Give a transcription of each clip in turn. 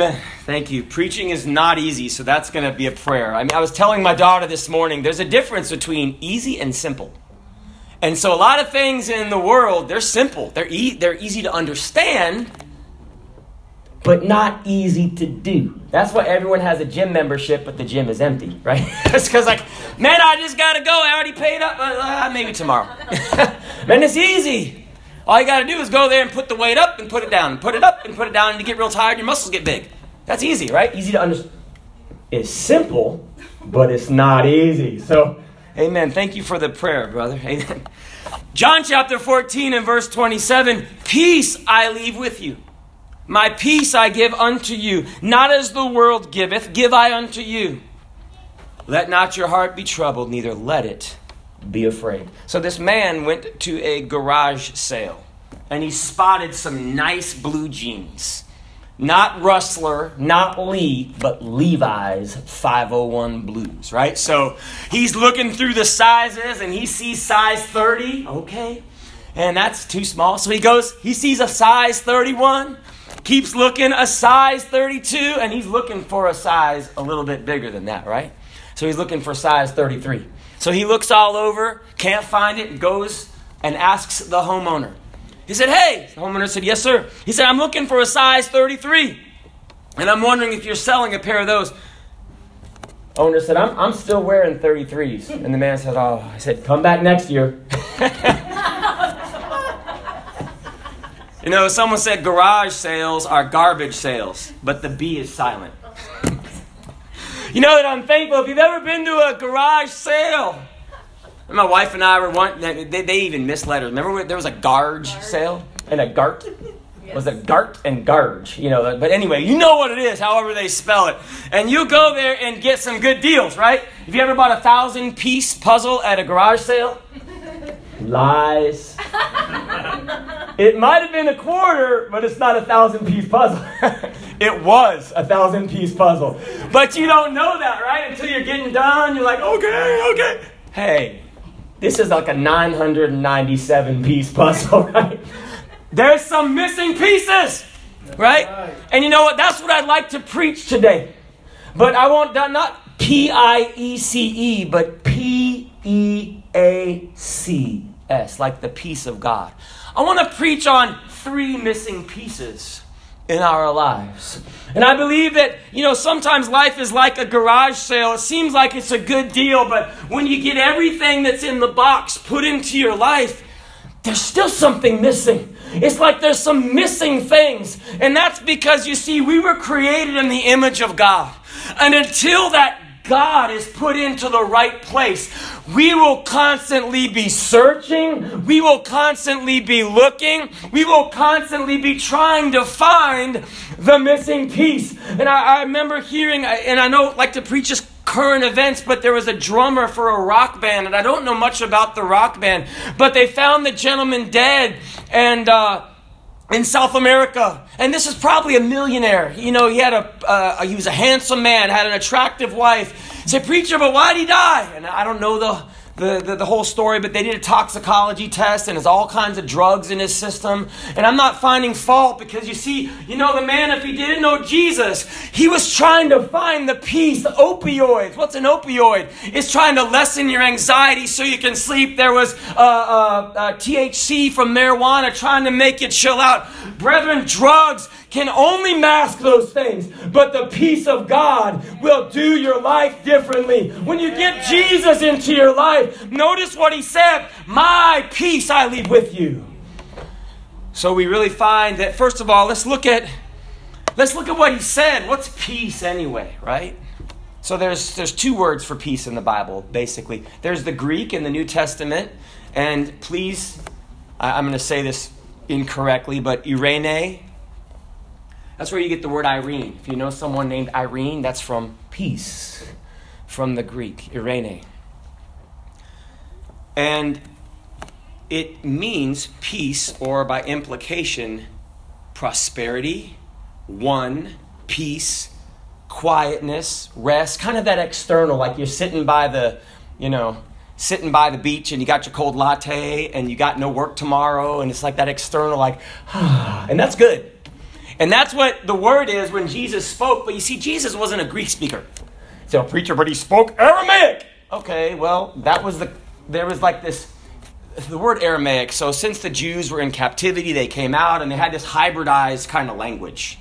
Amen. Thank you. Preaching is not easy, so that's going to be a prayer. I mean, I was telling my daughter this morning there's a difference between easy and simple. And so a lot of things in the world, they're simple. They're, e- they're easy to understand, but not easy to do. That's why everyone has a gym membership, but the gym is empty, right? it's because, like, man, I just got to go. I already paid up. Uh, maybe tomorrow. man, it's easy. All you got to do is go there and put the weight up and put it down, and put it up and put it down, and you get real tired, your muscles get big. That's easy, right? Easy to understand. It's simple, but it's not easy. So, amen. Thank you for the prayer, brother. Amen. John chapter 14 and verse 27 Peace I leave with you. My peace I give unto you. Not as the world giveth, give I unto you. Let not your heart be troubled, neither let it be afraid. So this man went to a garage sale and he spotted some nice blue jeans. Not Rustler, not Lee, but Levi's 501 blues, right? So he's looking through the sizes and he sees size 30. Okay. And that's too small. So he goes, he sees a size 31 keeps looking a size 32 and he's looking for a size a little bit bigger than that, right? So he's looking for size 33. So he looks all over, can't find it, goes and asks the homeowner. He said, Hey, the homeowner said, Yes, sir. He said, I'm looking for a size 33. And I'm wondering if you're selling a pair of those. Owner said, I'm, I'm still wearing 33s. And the man said, Oh, I said, Come back next year. You know, someone said garage sales are garbage sales, but the B is silent. You know that I'm thankful. If you've ever been to a garage sale, my wife and I were one. They, they even misled us. Remember there was a garge sale and a gart. Yes. Was a gart and garge, you know. But anyway, you know what it is, however they spell it. And you go there and get some good deals, right? Have you ever bought a thousand piece puzzle at a garage sale? Lies. it might have been a quarter, but it's not a thousand piece puzzle. it was a thousand piece puzzle. But you don't know that, right? Until you're getting done, you're like, okay, okay. Hey, this is like a 997 piece puzzle, right? There's some missing pieces, right? And you know what? That's what I'd like to preach today. But I want not P I E C E, but P E A C S, like the peace of God. I want to preach on three missing pieces in our lives. And I believe that, you know, sometimes life is like a garage sale. It seems like it's a good deal, but when you get everything that's in the box put into your life, there's still something missing. It's like there's some missing things. And that's because, you see, we were created in the image of God. And until that God is put into the right place, we will constantly be searching. We will constantly be looking. We will constantly be trying to find the missing piece. And I, I remember hearing, and I don't like to preach just current events, but there was a drummer for a rock band, and I don't know much about the rock band, but they found the gentleman dead, and uh, in South America, and this is probably a millionaire. You know, he had a uh, he was a handsome man, had an attractive wife. Say, preacher, but why did he die? And I don't know the the, the, the, whole story, but they did a toxicology test and there's all kinds of drugs in his system. And I'm not finding fault because you see, you know, the man, if he didn't know Jesus, he was trying to find the peace, the opioids. What's an opioid? It's trying to lessen your anxiety so you can sleep. There was uh, uh, uh, THC from marijuana trying to make you chill out. Brethren, drugs can only mask those things, but the peace of God will do your life differently. When you get Jesus into your life, notice what he said My peace I leave with you. So we really find that, first of all, let's look at. Let's look at what he said. What's peace anyway, right? So there's there's two words for peace in the Bible, basically. There's the Greek in the New Testament, and please, I, am going to say this incorrectly, but Irene that's where you get the word Irene. If you know someone named Irene, that's from peace, from the Greek, Irene. And it means peace, or by implication, prosperity, one, peace, quietness, rest, kind of that external, like you're sitting by the, you know, sitting by the beach and you got your cold latte and you got no work tomorrow and it's like that external, like, and that's good. And that's what the word is when Jesus spoke. But you see, Jesus wasn't a Greek speaker. So a preacher, but he spoke Aramaic. Okay, well, that was the, there was like this, the word Aramaic. So since the Jews were in captivity, they came out and they had this hybridized kind of language.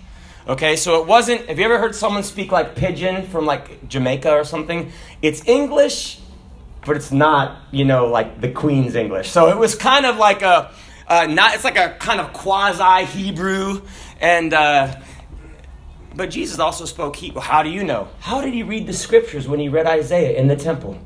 Okay, so it wasn't, have you ever heard someone speak like pidgin from like Jamaica or something? It's English, but it's not, you know, like the Queen's English. So it was kind of like a, uh, not, it's like a kind of quasi Hebrew. And, uh, but Jesus also spoke Hebrew. How do you know? How did he read the scriptures when he read Isaiah in the temple?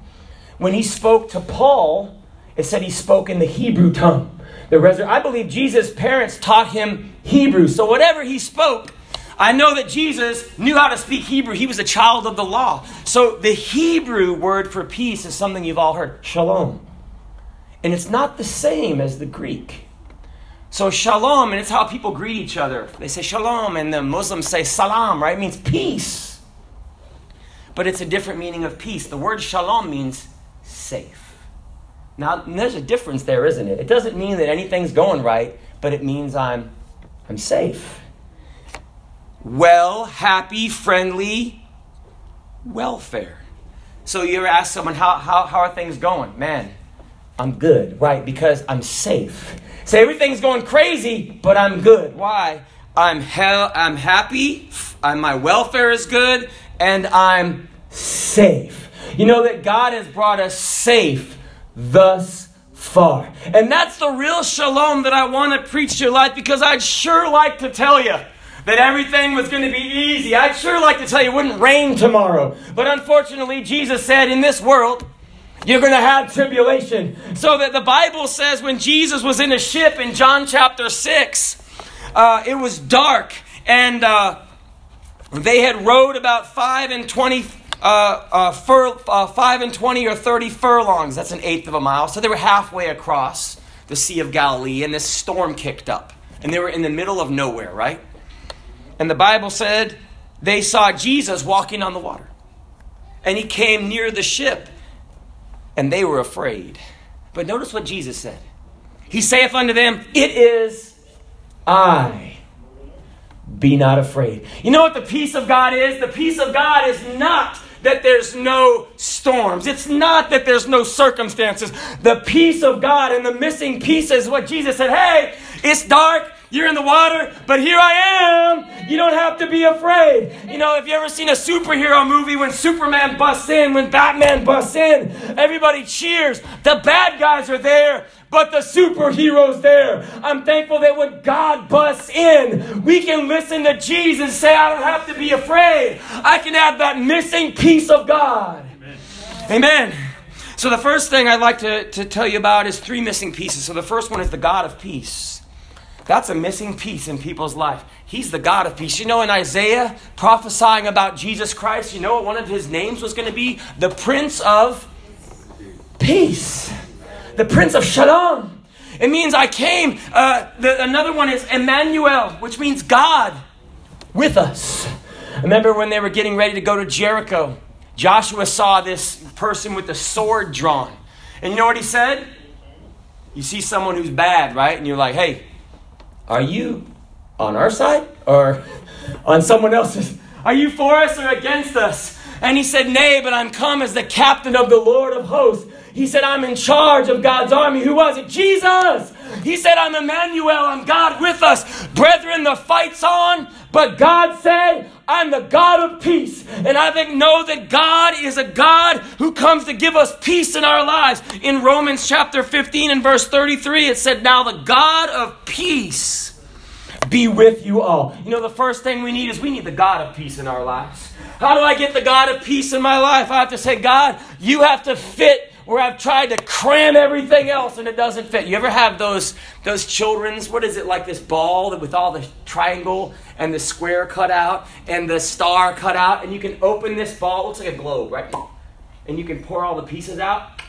When he spoke to Paul, it said he spoke in the Hebrew tongue. The resur- I believe Jesus' parents taught him Hebrew. So whatever he spoke, I know that Jesus knew how to speak Hebrew. He was a child of the law. So the Hebrew word for peace is something you've all heard shalom. And it's not the same as the Greek. So shalom, and it's how people greet each other. They say shalom, and the Muslims say salam, right? It means peace. But it's a different meaning of peace. The word shalom means safe. Now, there's a difference there, isn't it? It doesn't mean that anything's going right, but it means I'm, I'm safe well, happy, friendly welfare. So you ever ask someone, how, how, how are things going? Man, I'm good, right? Because I'm safe. Say everything's going crazy, but I'm good. Why? I'm hell I'm happy, I'm, my welfare is good, and I'm safe. You know that God has brought us safe thus far. And that's the real shalom that I want to preach to your life because I'd sure like to tell you that everything was going to be easy. I'd sure like to tell you it wouldn't rain tomorrow. But unfortunately, Jesus said, in this world, you're going to have tribulation. So that the Bible says when Jesus was in a ship in John chapter 6, uh, it was dark and uh, they had rowed about 5 and 20 uh, uh, fur, uh, 5 and 20 or 30 furlongs. That's an eighth of a mile. So they were halfway across the Sea of Galilee, and this storm kicked up. And they were in the middle of nowhere, right? And the Bible said they saw Jesus walking on the water. And he came near the ship, and they were afraid. But notice what Jesus said He saith unto them, It is I. Be not afraid. You know what the peace of God is? The peace of God is not that there's no storms. It's not that there's no circumstances. The peace of God and the missing piece is what Jesus said, hey, it's dark, you're in the water, but here I am. You don't have to be afraid. You know, if you ever seen a superhero movie when Superman busts in, when Batman busts in, everybody cheers. The bad guys are there, but the superhero's there. I'm thankful that when God busts in, we can listen to Jesus say, I don't have to be afraid. I can have that missing piece of God. Amen. Amen. So, the first thing I'd like to, to tell you about is three missing pieces. So, the first one is the God of peace. That's a missing piece in people's life. He's the God of peace. You know, in Isaiah prophesying about Jesus Christ, you know what one of his names was going to be? The Prince of Peace. The Prince of Shalom. It means I came. Uh, the, another one is Emmanuel, which means God with us. Remember when they were getting ready to go to Jericho? Joshua saw this person with a sword drawn. And you know what he said? You see someone who's bad, right? And you're like, hey, are you on our side or on someone else's? Are you for us or against us? And he said, Nay, but I'm come as the captain of the Lord of hosts. He said, I'm in charge of God's army. Who was it? Jesus! He said, I'm Emmanuel. I'm God with us. Brethren, the fight's on. But God said, I'm the God of peace. And I think know that God is a God who comes to give us peace in our lives. In Romans chapter 15 and verse 33, it said, Now the God of peace be with you all. You know, the first thing we need is we need the God of peace in our lives. How do I get the God of peace in my life? I have to say, God, you have to fit where I've tried to cram everything else and it doesn't fit. You ever have those those children's what is it like this ball with all the triangle and the square cut out and the star cut out and you can open this ball, it looks like a globe, right? And you can pour all the pieces out.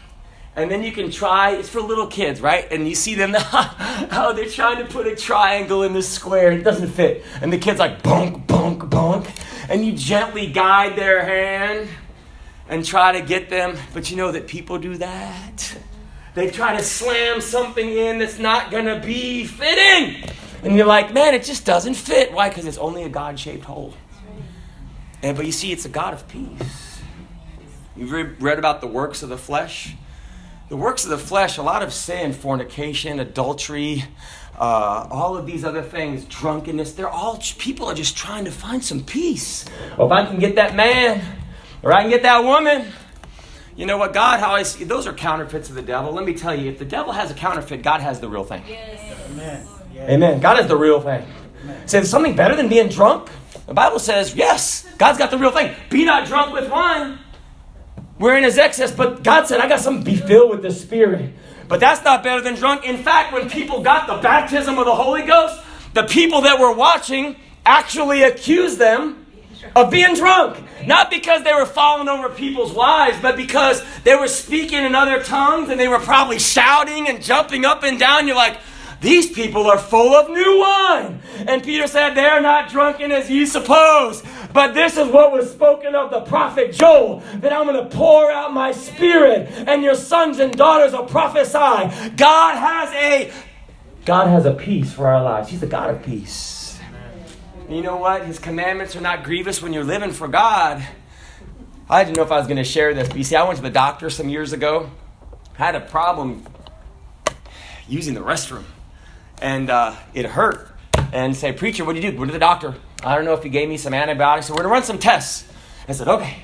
And then you can try, it's for little kids, right? And you see them, how they're trying to put a triangle in the square, it doesn't fit. And the kid's like, bonk, bonk, bonk. And you gently guide their hand and try to get them. But you know that people do that. They try to slam something in that's not going to be fitting. And you're like, man, it just doesn't fit. Why? Because it's only a God shaped hole. And, but you see, it's a God of peace. You've read about the works of the flesh? The works of the flesh, a lot of sin, fornication, adultery, uh, all of these other things, drunkenness, they're all, people are just trying to find some peace. Well, if I can get that man, or I can get that woman, you know what? God, how I see, those are counterfeits of the devil. Let me tell you, if the devil has a counterfeit, God has the real thing. Yes. Amen. Amen. God has the real thing. Say, there's something better than being drunk? The Bible says, yes, God's got the real thing. Be not drunk with wine. We're in his excess, but God said, I got something be filled with the Spirit. But that's not better than drunk. In fact, when people got the baptism of the Holy Ghost, the people that were watching actually accused them of being drunk. Not because they were falling over people's wives, but because they were speaking in other tongues and they were probably shouting and jumping up and down. You're like, these people are full of new wine. And Peter said, They are not drunken as ye suppose. But this is what was spoken of the prophet Joel that I'm going to pour out my spirit and your sons and daughters will prophesy. God has a God has a peace for our lives. He's the God of peace. And you know what? His commandments are not grievous when you're living for God. I didn't know if I was going to share this, but you see, I went to the doctor some years ago. I had a problem using the restroom and uh, it hurt. And say, preacher, what do you do? Go to the doctor. I don't know if he gave me some antibiotics. So we're gonna run some tests. I said, okay.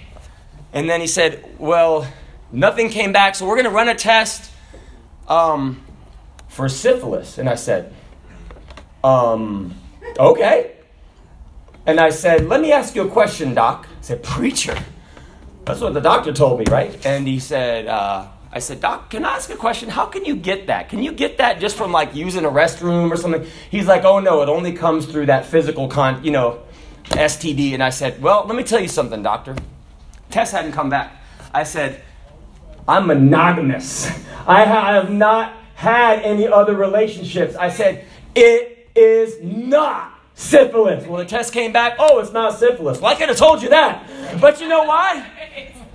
And then he said, well, nothing came back, so we're gonna run a test um, for syphilis. And I said, um, okay. And I said, let me ask you a question, doc. I said, preacher. That's what the doctor told me, right? And he said, uh, I said, Doc, can I ask a question? How can you get that? Can you get that just from like using a restroom or something? He's like, oh no, it only comes through that physical con, you know, STD. And I said, well, let me tell you something, doctor. Test hadn't come back. I said, I'm monogamous. I have not had any other relationships. I said, it is not syphilis. Well, the test came back, oh, it's not syphilis. Well, I could have told you that. But you know why?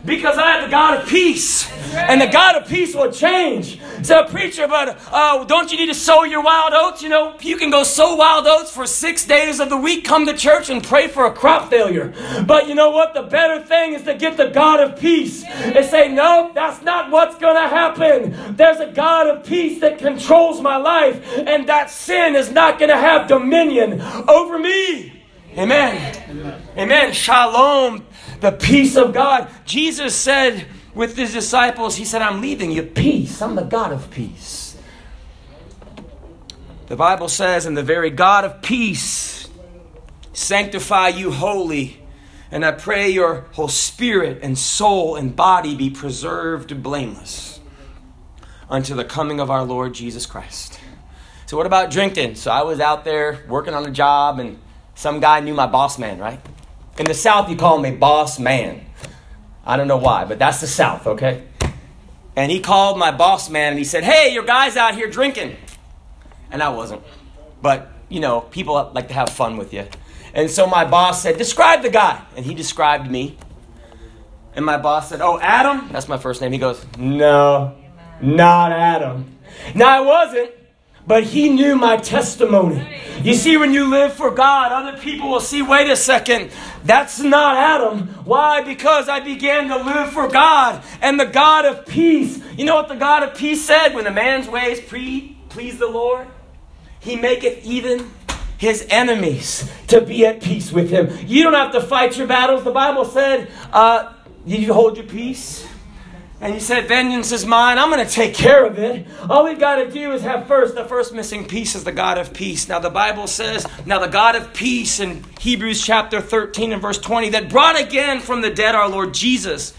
Because I have the God of peace. And the God of peace will change. So, preacher, but uh, don't you need to sow your wild oats? You know, you can go sow wild oats for six days of the week, come to church and pray for a crop failure. But you know what? The better thing is to get the God of peace and say, no, that's not what's going to happen. There's a God of peace that controls my life, and that sin is not going to have dominion over me. Amen. Amen. Amen. Shalom the peace of God. Jesus said with his disciples, He said, I'm leaving you peace. I'm the God of peace. The Bible says, and the very God of peace sanctify you wholly. And I pray your whole spirit and soul and body be preserved blameless unto the coming of our Lord Jesus Christ. So, what about drinking? So, I was out there working on a job, and some guy knew my boss man, right? In the South, you call me boss man. I don't know why, but that's the South, okay? And he called my boss man and he said, Hey, your guy's out here drinking. And I wasn't. But, you know, people like to have fun with you. And so my boss said, Describe the guy. And he described me. And my boss said, Oh, Adam? That's my first name. He goes, No, not Adam. Now, I wasn't but he knew my testimony. You see, when you live for God, other people will see, wait a second, that's not Adam. Why? Because I began to live for God and the God of peace. You know what the God of peace said? When a man's ways pre- please the Lord, he maketh even his enemies to be at peace with him. You don't have to fight your battles. The Bible said, uh, you hold your peace and he said, Vengeance is mine. I'm going to take care of it. All we've got to do is have first, the first missing piece is the God of peace. Now, the Bible says, Now the God of peace in Hebrews chapter 13 and verse 20, that brought again from the dead our Lord Jesus,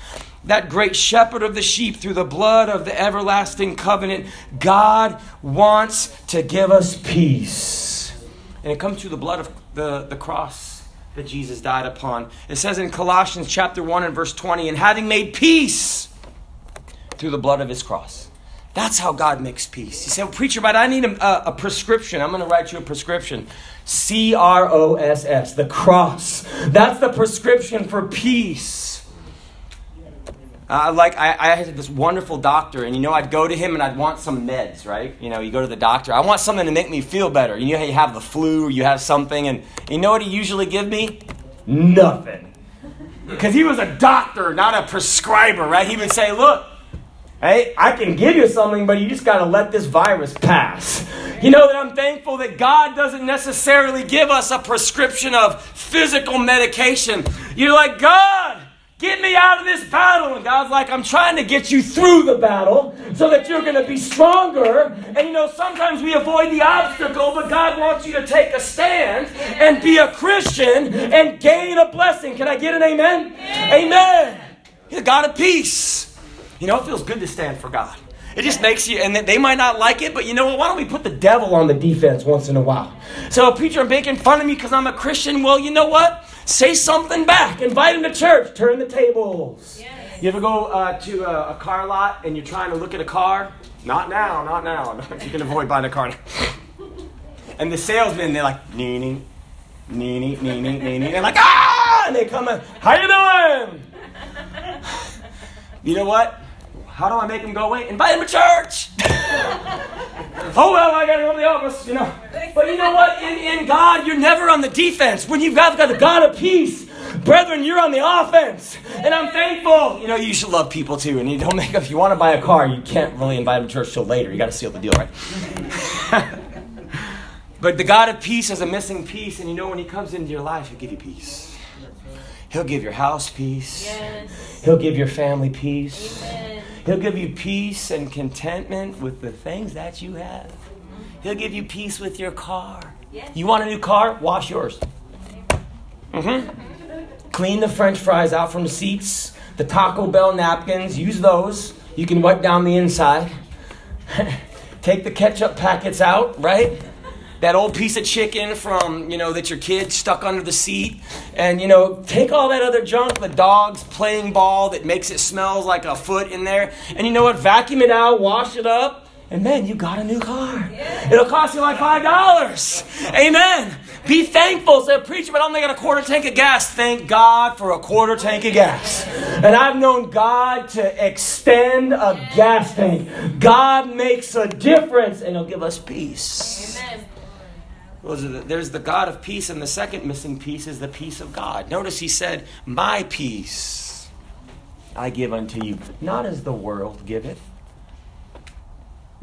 that great shepherd of the sheep through the blood of the everlasting covenant. God wants to give us peace. And it comes through the blood of the, the cross that Jesus died upon. It says in Colossians chapter 1 and verse 20, and having made peace, through the blood of his cross. That's how God makes peace. He said, Preacher, but I need a, a prescription. I'm going to write you a prescription. C R O S S, the cross. That's the prescription for peace. Uh, like I, I had this wonderful doctor, and you know I'd go to him and I'd want some meds, right? You know, you go to the doctor. I want something to make me feel better. You know, how you have the flu or you have something, and you know what he usually give me? Nothing, because he was a doctor, not a prescriber, right? He would say, "Look, hey, I can give you something, but you just got to let this virus pass." You know that I'm thankful that God doesn't necessarily give us a prescription of physical medication. You're like God. Get me out of this battle. And God's like, I'm trying to get you through the battle so that you're going to be stronger. And you know, sometimes we avoid the obstacle, but God wants you to take a stand and be a Christian and gain a blessing. Can I get an amen? Amen. He's a God of peace. You know, it feels good to stand for God. It just makes you, and they might not like it, but you know what? Why don't we put the devil on the defense once in a while? So, preacher, I'm making fun of me because I'm a Christian. Well, you know what? Say something back. Invite him to church. Turn the tables. Yes. You ever go uh, to a, a, car lot and you're trying to look at a car? Not now, not now. you can avoid buying a car. and the salesman, they're like, neeny, neeny, neeny, neeny. They're like, ah! And they come in, how you doing? you know what? How do I make him go away? Invite him to church. oh well, I gotta go to the office, you know. But you know what? In, in God, you're never on the defense. When you've got, got the God of peace, brethren, you're on the offense. And I'm thankful. You know, you should love people too. And you don't make if you want to buy a car, you can't really invite them to church till later. You got to seal the deal, right? but the God of peace is a missing piece, and you know when He comes into your life, He'll give you peace. He'll give your house peace. Yes. He'll give your family peace. Amen. He'll give you peace and contentment with the things that you have. He'll give you peace with your car. Yes. You want a new car? Wash yours. Mm-hmm. Clean the french fries out from the seats, the Taco Bell napkins, use those. You can wipe down the inside. Take the ketchup packets out, right? That old piece of chicken from, you know, that your kid stuck under the seat. And, you know, take all that other junk, the dog's playing ball that makes it smell like a foot in there. And you know what? Vacuum it out, wash it up, and man, you got a new car. Yeah. It'll cost you like $5. Amen. Be thankful. Say, preacher, but I only got a quarter tank of gas. Thank God for a quarter tank of gas. And I've known God to extend a gas tank. God makes a difference, and He'll give us peace. Amen there's the God of peace, and the second missing piece is the peace of God. Notice he said, My peace I give unto you, not as the world giveth,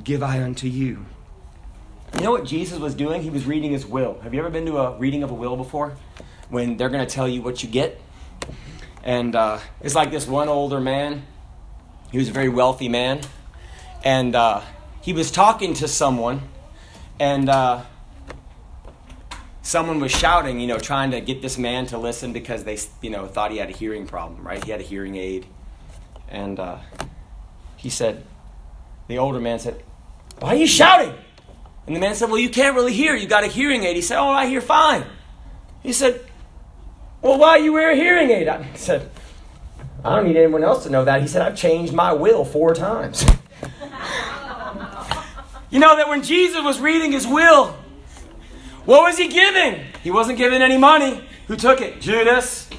give I unto you. You know what Jesus was doing? He was reading his will. Have you ever been to a reading of a will before? When they're going to tell you what you get? And uh, it's like this one older man. He was a very wealthy man. And uh, he was talking to someone. And uh, someone was shouting, you know, trying to get this man to listen because they, you know, thought he had a hearing problem, right? He had a hearing aid. And uh, he said, the older man said, Why are you shouting? And the man said, Well, you can't really hear. You got a hearing aid. He said, Oh, I hear fine. He said, Well, why you wear a hearing aid? I said, I don't need anyone else to know that. He said, I've changed my will four times. you know that when Jesus was reading his will, what was he giving? He wasn't giving any money. Who took it? Judas.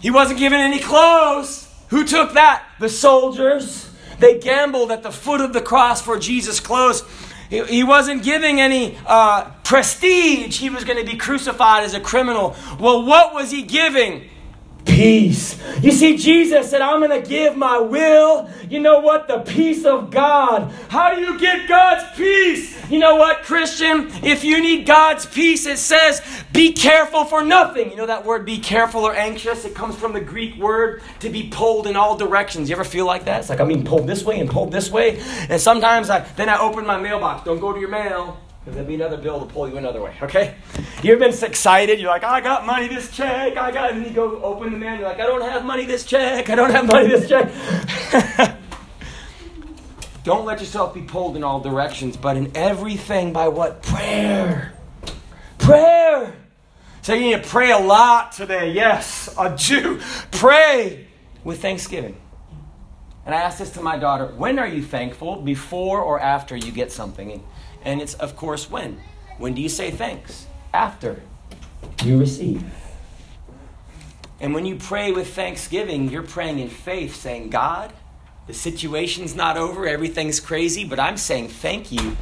He wasn't giving any clothes. Who took that? The soldiers. They gambled at the foot of the cross for Jesus' clothes. He wasn't giving any uh, prestige. He was going to be crucified as a criminal. Well, what was he giving? Peace. You see, Jesus said, I'm going to give my will. You know what? The peace of God. How do you get God's peace? You know what, Christian? If you need God's peace, it says, be careful for nothing. You know that word, be careful or anxious? It comes from the Greek word to be pulled in all directions. You ever feel like that? It's like I'm being pulled this way and pulled this way. And sometimes I, then I open my mailbox. Don't go to your mail. Because there'll be another bill to pull you another way, okay? You ever been excited? You're like, I got money this check, I got, and then you go open the mail, you're like, I don't have money this check, I don't have money this check. don't let yourself be pulled in all directions, but in everything by what? Prayer. Prayer. So you need to pray a lot today. Yes, a Jew. Pray with thanksgiving. And I asked this to my daughter when are you thankful? Before or after you get something? And it's, of course, when. When do you say thanks? After you receive. And when you pray with thanksgiving, you're praying in faith, saying, God, the situation's not over, everything's crazy, but I'm saying thank you,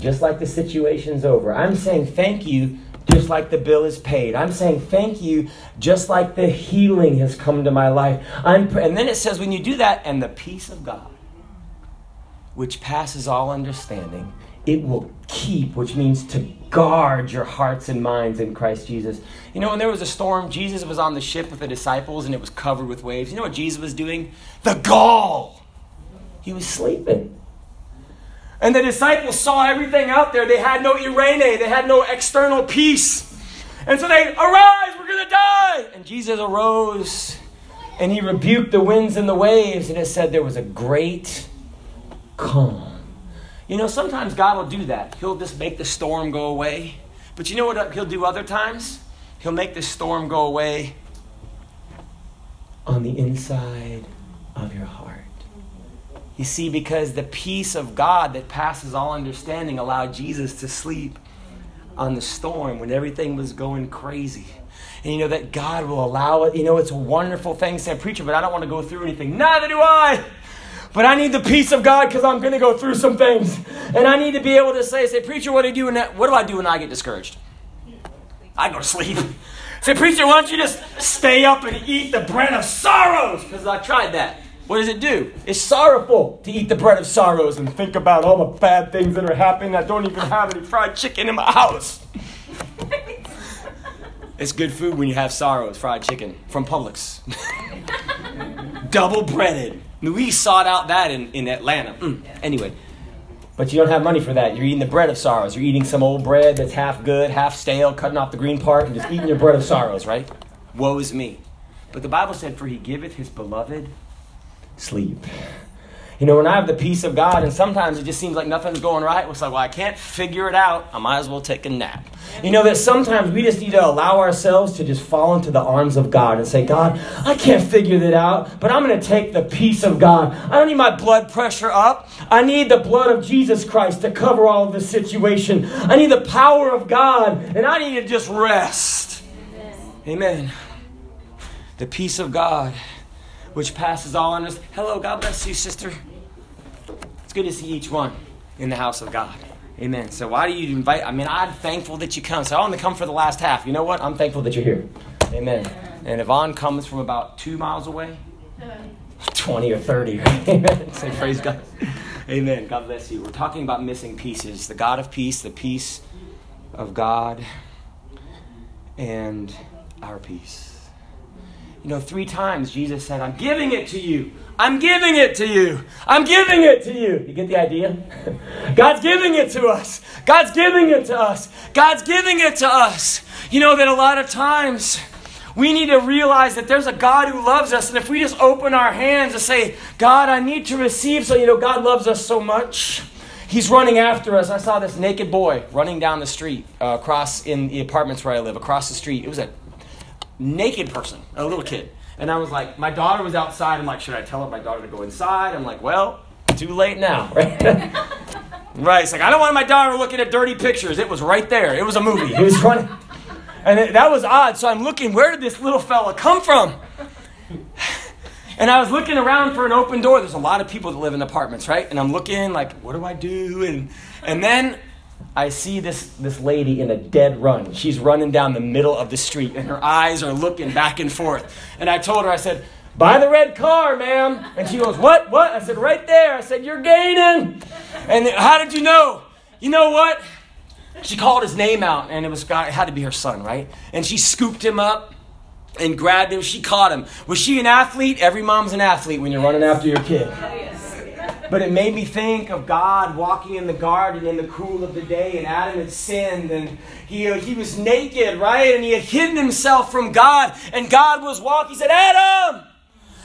just like the situation's over. I'm saying thank you, just like the bill is paid. I'm saying thank you, just like the healing has come to my life. I'm, and then it says, when you do that, and the peace of God, which passes all understanding, it will keep, which means to guard your hearts and minds in Christ Jesus. You know, when there was a storm, Jesus was on the ship with the disciples and it was covered with waves. You know what Jesus was doing? The gall. He was sleeping. And the disciples saw everything out there. They had no eirene, they had no external peace. And so they, arise, we're going to die. And Jesus arose and he rebuked the winds and the waves. And it said there was a great calm. You know, sometimes God will do that. He'll just make the storm go away. But you know what He'll do other times? He'll make the storm go away on the inside of your heart. You see, because the peace of God that passes all understanding allowed Jesus to sleep on the storm when everything was going crazy. And you know that God will allow it. You know, it's a wonderful thing, say, preacher, but I don't want to go through anything. Neither do I. But I need the peace of God because I'm going to go through some things. And I need to be able to say, say, preacher, what do you do when that, what do I do when I get discouraged? I go to sleep. Say, preacher, why don't you just stay up and eat the bread of sorrows? Because I tried that. What does it do? It's sorrowful to eat the bread of sorrows and think about all the bad things that are happening. I don't even have any fried chicken in my house. it's good food when you have sorrows, fried chicken from Publix. Double breaded. We sought out that in, in Atlanta. Mm. Anyway, but you don't have money for that. You're eating the bread of sorrows. You're eating some old bread that's half good, half stale, cutting off the green part, and just eating your bread of sorrows, right? Woe is me. But the Bible said, For he giveth his beloved sleep. You know, when I have the peace of God, and sometimes it just seems like nothing's going right, it's like, well, I can't figure it out. I might as well take a nap. You know, that sometimes we just need to allow ourselves to just fall into the arms of God and say, God, I can't figure that out, but I'm going to take the peace of God. I don't need my blood pressure up. I need the blood of Jesus Christ to cover all of this situation. I need the power of God, and I need to just rest. Amen. Amen. The peace of God which passes all understanding. Hello, God bless you, sister. Good to see each one in the house of God. Amen. So why do you invite? I mean, I'm thankful that you come. So I want to come for the last half. You know what? I'm thankful that you're here. Amen. And Yvonne comes from about two miles away. 20 or 30. Amen. Say praise God. Amen. God bless you. We're talking about missing pieces. The God of peace, the peace of God, and our peace. You know, three times Jesus said, I'm giving it to you. I'm giving it to you. I'm giving it to you. You get the idea? God's giving it to us. God's giving it to us. God's giving it to us. You know that a lot of times we need to realize that there's a God who loves us. And if we just open our hands and say, God, I need to receive, so you know, God loves us so much. He's running after us. I saw this naked boy running down the street uh, across in the apartments where I live, across the street. It was a naked person, a little kid. And I was like, my daughter was outside. I'm like, should I tell her my daughter to go inside? I'm like, well, too late now, right? right. It's like, I don't want my daughter looking at dirty pictures. It was right there. It was a movie. He was running. And it, that was odd. So I'm looking, where did this little fella come from? And I was looking around for an open door. There's a lot of people that live in apartments, right? And I'm looking like, what do I do? And and then I see this, this lady in a dead run. She's running down the middle of the street, and her eyes are looking back and forth. And I told her, I said, Buy the red car, ma'am. And she goes, What? What? I said, Right there. I said, You're gaining. And how did you know? You know what? She called his name out, and it was it had to be her son, right? And she scooped him up and grabbed him. She caught him. Was she an athlete? Every mom's an athlete when you're running after your kid. Oh, But it made me think of God walking in the garden in the cool of the day, and Adam had sinned, and he, he was naked, right? And he had hidden himself from God, and God was walking. He said, Adam!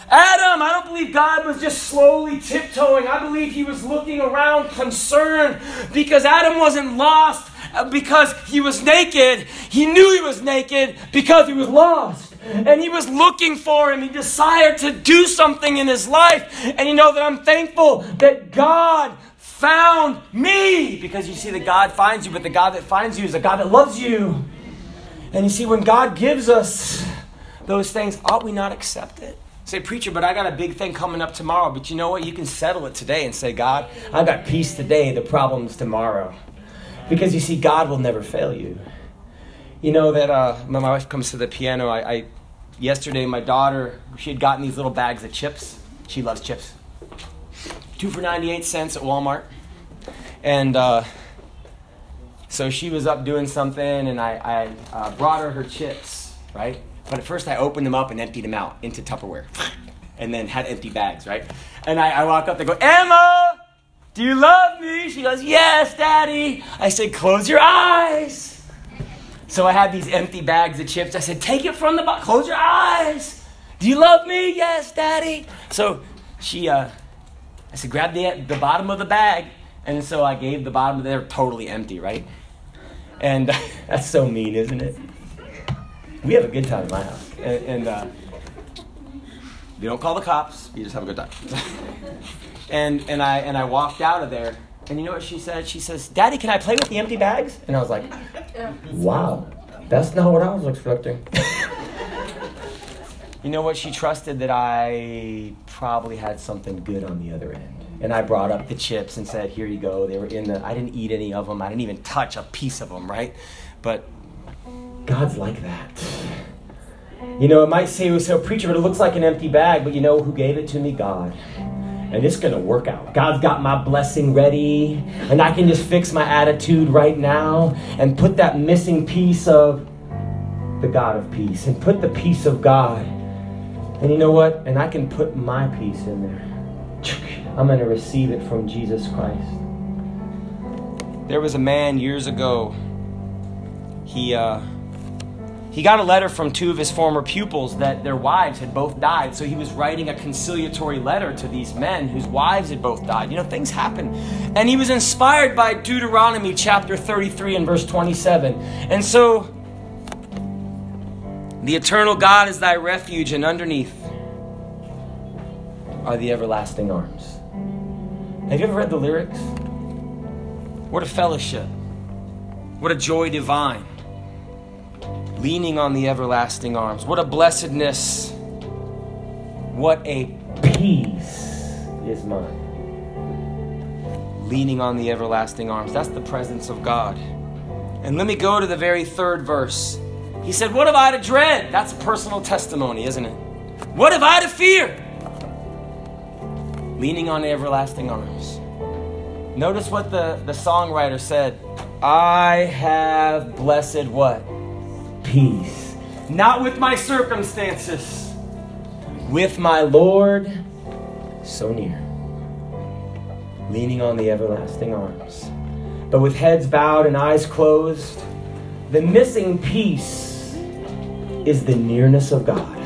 Adam, I don't believe God was just slowly tiptoeing. I believe he was looking around concerned because Adam wasn't lost uh, because he was naked. He knew he was naked because he was lost and he was looking for him. He desired to do something in his life. And you know that I'm thankful that God found me because you see that God finds you, but the God that finds you is a God that loves you. And you see, when God gives us those things, ought we not accept it? Say, preacher, but I got a big thing coming up tomorrow. But you know what? You can settle it today and say, God, I got peace today, the problem's tomorrow. Because you see, God will never fail you. You know that uh, when my wife comes to the piano, I, I yesterday my daughter she had gotten these little bags of chips. She loves chips. Two for ninety eight cents at Walmart, and uh, so she was up doing something, and I, I uh, brought her her chips, right? But at first I opened them up and emptied them out into Tupperware, and then had empty bags, right? And I, I walk up there, go Emma. Do you love me? She goes, Yes, Daddy. I said, Close your eyes. So I had these empty bags of chips. I said, Take it from the box. Close your eyes. Do you love me? Yes, Daddy. So she, uh, I said, Grab the, the bottom of the bag. And so I gave the bottom, they're totally empty, right? And that's so mean, isn't it? We have a good time in my house. And, and uh, you don't call the cops, you just have a good time. and, and, I, and I walked out of there and you know what she said? She says, Daddy, can I play with the empty bags? And I was like, Wow, that's not what I was expecting. you know what? She trusted that I probably had something good on the other end. And I brought up the chips and said, Here you go. They were in the, I didn't eat any of them. I didn't even touch a piece of them, right? But God's like that. You know, it might say, so preacher, but it looks like an empty bag, but you know who gave it to me? God and it's going to work out. God's got my blessing ready, and I can just fix my attitude right now and put that missing piece of the God of peace and put the peace of God. And you know what? And I can put my peace in there. I'm going to receive it from Jesus Christ. There was a man years ago. He uh, he got a letter from two of his former pupils that their wives had both died. So he was writing a conciliatory letter to these men whose wives had both died. You know, things happen. And he was inspired by Deuteronomy chapter 33 and verse 27. And so, the eternal God is thy refuge, and underneath are the everlasting arms. Have you ever read the lyrics? What a fellowship. What a joy divine leaning on the everlasting arms. What a blessedness. What a peace is mine. Leaning on the everlasting arms. That's the presence of God. And let me go to the very third verse. He said, What have I to dread? That's a personal testimony, isn't it? What have I to fear? Leaning on the everlasting arms. Notice what the, the songwriter said. I have blessed what? Peace. Not with my circumstances, with my Lord so near, leaning on the everlasting arms. But with heads bowed and eyes closed, the missing piece is the nearness of God.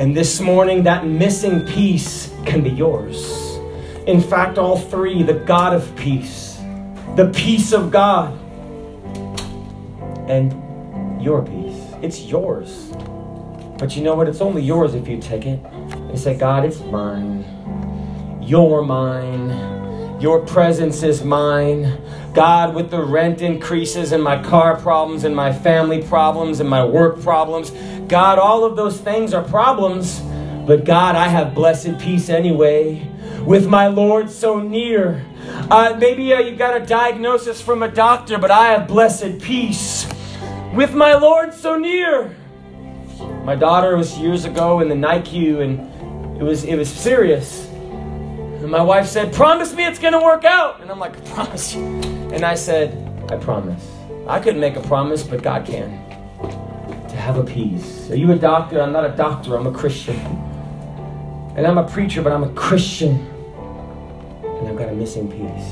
And this morning, that missing piece can be yours. In fact, all three the God of peace, the peace of God, and your peace. It's yours. But you know what? It's only yours if you take it and say, God, it's mine. You're mine. Your presence is mine. God, with the rent increases and my car problems and my family problems and my work problems, God, all of those things are problems. But God, I have blessed peace anyway. With my Lord so near. Uh, maybe uh, you got a diagnosis from a doctor, but I have blessed peace with my Lord so near. My daughter was years ago in the NICU and it was it was serious. And my wife said, Promise me it's gonna work out. And I'm like, promise you. And I said, I promise. I couldn't make a promise, but God can. To have a peace. Are you a doctor? I'm not a doctor, I'm a Christian. And I'm a preacher, but I'm a Christian. And I've got a missing piece.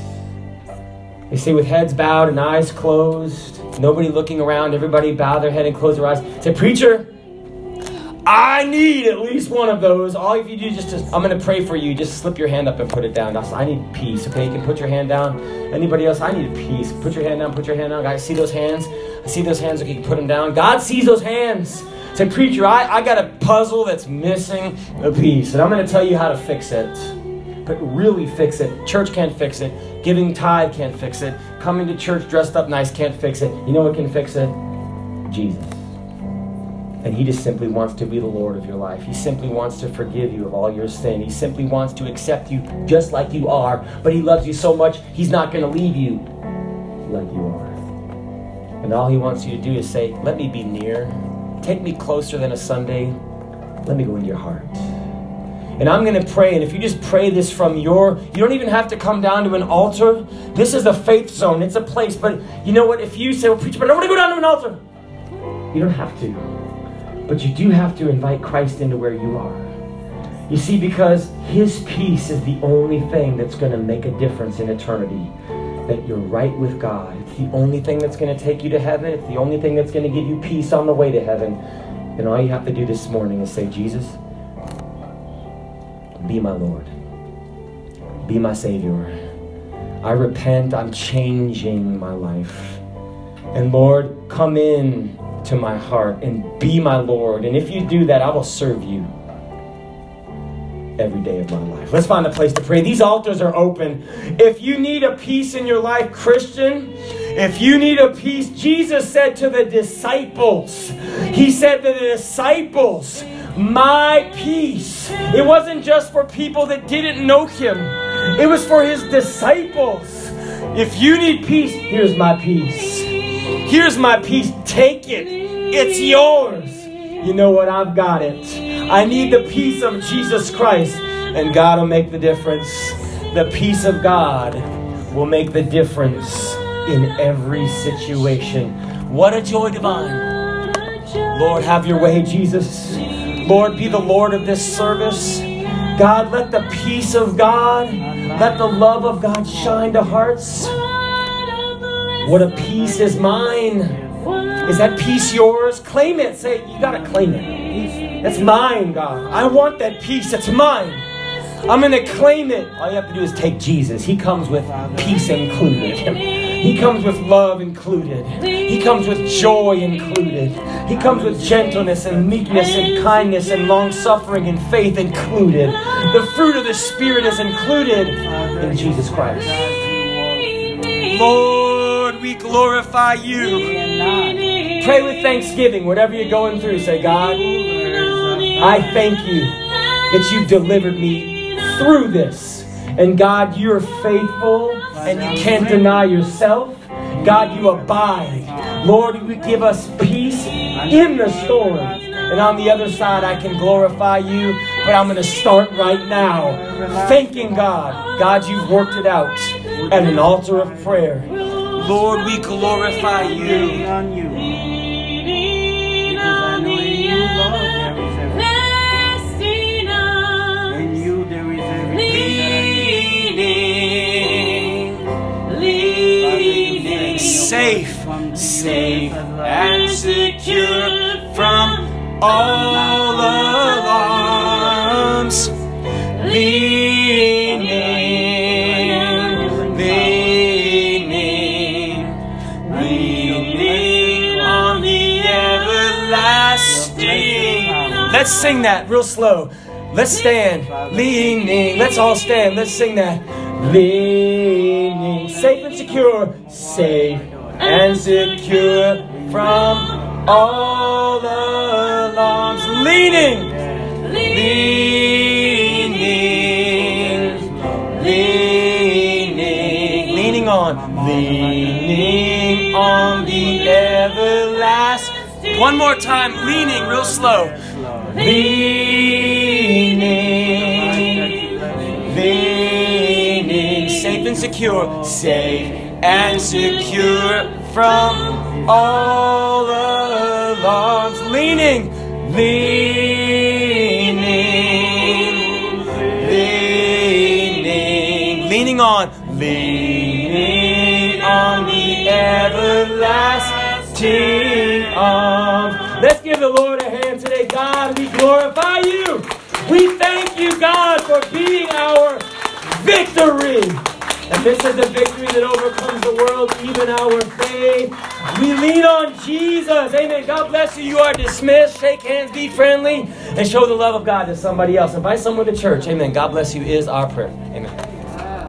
They say with heads bowed and eyes closed, nobody looking around, everybody bow their head and close their eyes. Say, Preacher, I need at least one of those. All you do is just, I'm going to pray for you. Just slip your hand up and put it down. I need peace. Okay, you can put your hand down. Anybody else? I need peace. Put your hand down. Put your hand down. Guys, see those hands? I see those hands. Okay, you can put them down. God sees those hands. Say, preacher, I, I got a puzzle that's missing a piece, and I'm going to tell you how to fix it but really fix it. Church can't fix it. Giving tithe can't fix it. Coming to church dressed up nice can't fix it. You know what can fix it? Jesus. And He just simply wants to be the Lord of your life. He simply wants to forgive you of all your sin. He simply wants to accept you just like you are. But He loves you so much, He's not going to leave you like you are. And all He wants you to do is say, Let me be near. Take me closer than a Sunday. Let me go into your heart. And I'm going to pray. And if you just pray this from your, you don't even have to come down to an altar. This is a faith zone. It's a place. But you know what? If you say, well, preacher, but I don't want to go down to an altar. You don't have to. But you do have to invite Christ into where you are. You see, because His peace is the only thing that's going to make a difference in eternity. That you're right with God. It's the only thing that's going to take you to heaven. It's the only thing that's going to give you peace on the way to heaven. And all you have to do this morning is say, Jesus, be my Lord. Be my Savior. I repent. I'm changing my life. And Lord, come in to my heart and be my Lord. And if you do that, I will serve you every day of my life. Let's find a place to pray. These altars are open. If you need a peace in your life, Christian, if you need a peace, Jesus said to the disciples, He said to the disciples, My peace. It wasn't just for people that didn't know Him, it was for His disciples. If you need peace, here's my peace. Here's my peace. Take it. It's yours. You know what? I've got it. I need the peace of Jesus Christ, and God will make the difference. The peace of God will make the difference in every situation. What a joy divine. Lord, have your way, Jesus. Lord, be the Lord of this service. God, let the peace of God, let the love of God shine to hearts. What a peace is mine. Is that peace yours? Claim it. Say, you got to claim it. That's mine, God. I want that peace. It's mine. I'm going to claim it. All you have to do is take Jesus. He comes with peace included. He comes with love included. He comes with joy included. He comes with gentleness and meekness and kindness and long suffering and faith included. The fruit of the Spirit is included in Jesus Christ. Lord, we glorify you. Pray with thanksgiving, whatever you're going through. Say, God, I thank you that you've delivered me through this. And God, you're faithful and you can't deny yourself. God, you abide. Lord, you give us peace in the storm. And on the other side, I can glorify you. But I'm going to start right now thanking God. God, you've worked it out at an altar of prayer. Lord, we glorify you. Safe, safe and secure from all alarms. Leaning, leaning, leaning on the everlasting. Let's sing that real slow. Let's stand. Leaning. Let's all stand. Let's sing that. Leaning. Safe and secure. Safe and secure from all alarms. Leaning. Leaning. Leaning. Leaning on. Leaning on the everlasting. One more time. Leaning real slow. Leaning, leaning, safe and secure, safe and secure from all alarms. Leaning, leaning, leaning, leaning on, leaning on the everlasting arms. Let's give the Lord a hand today. God, we glorify you. We thank you, God, for being our victory. This is the victory that overcomes the world, even our faith. We lean on Jesus. Amen. God bless you. You are dismissed. Shake hands, be friendly, and show the love of God to somebody else. Invite someone to church. Amen. God bless you is our prayer. Amen.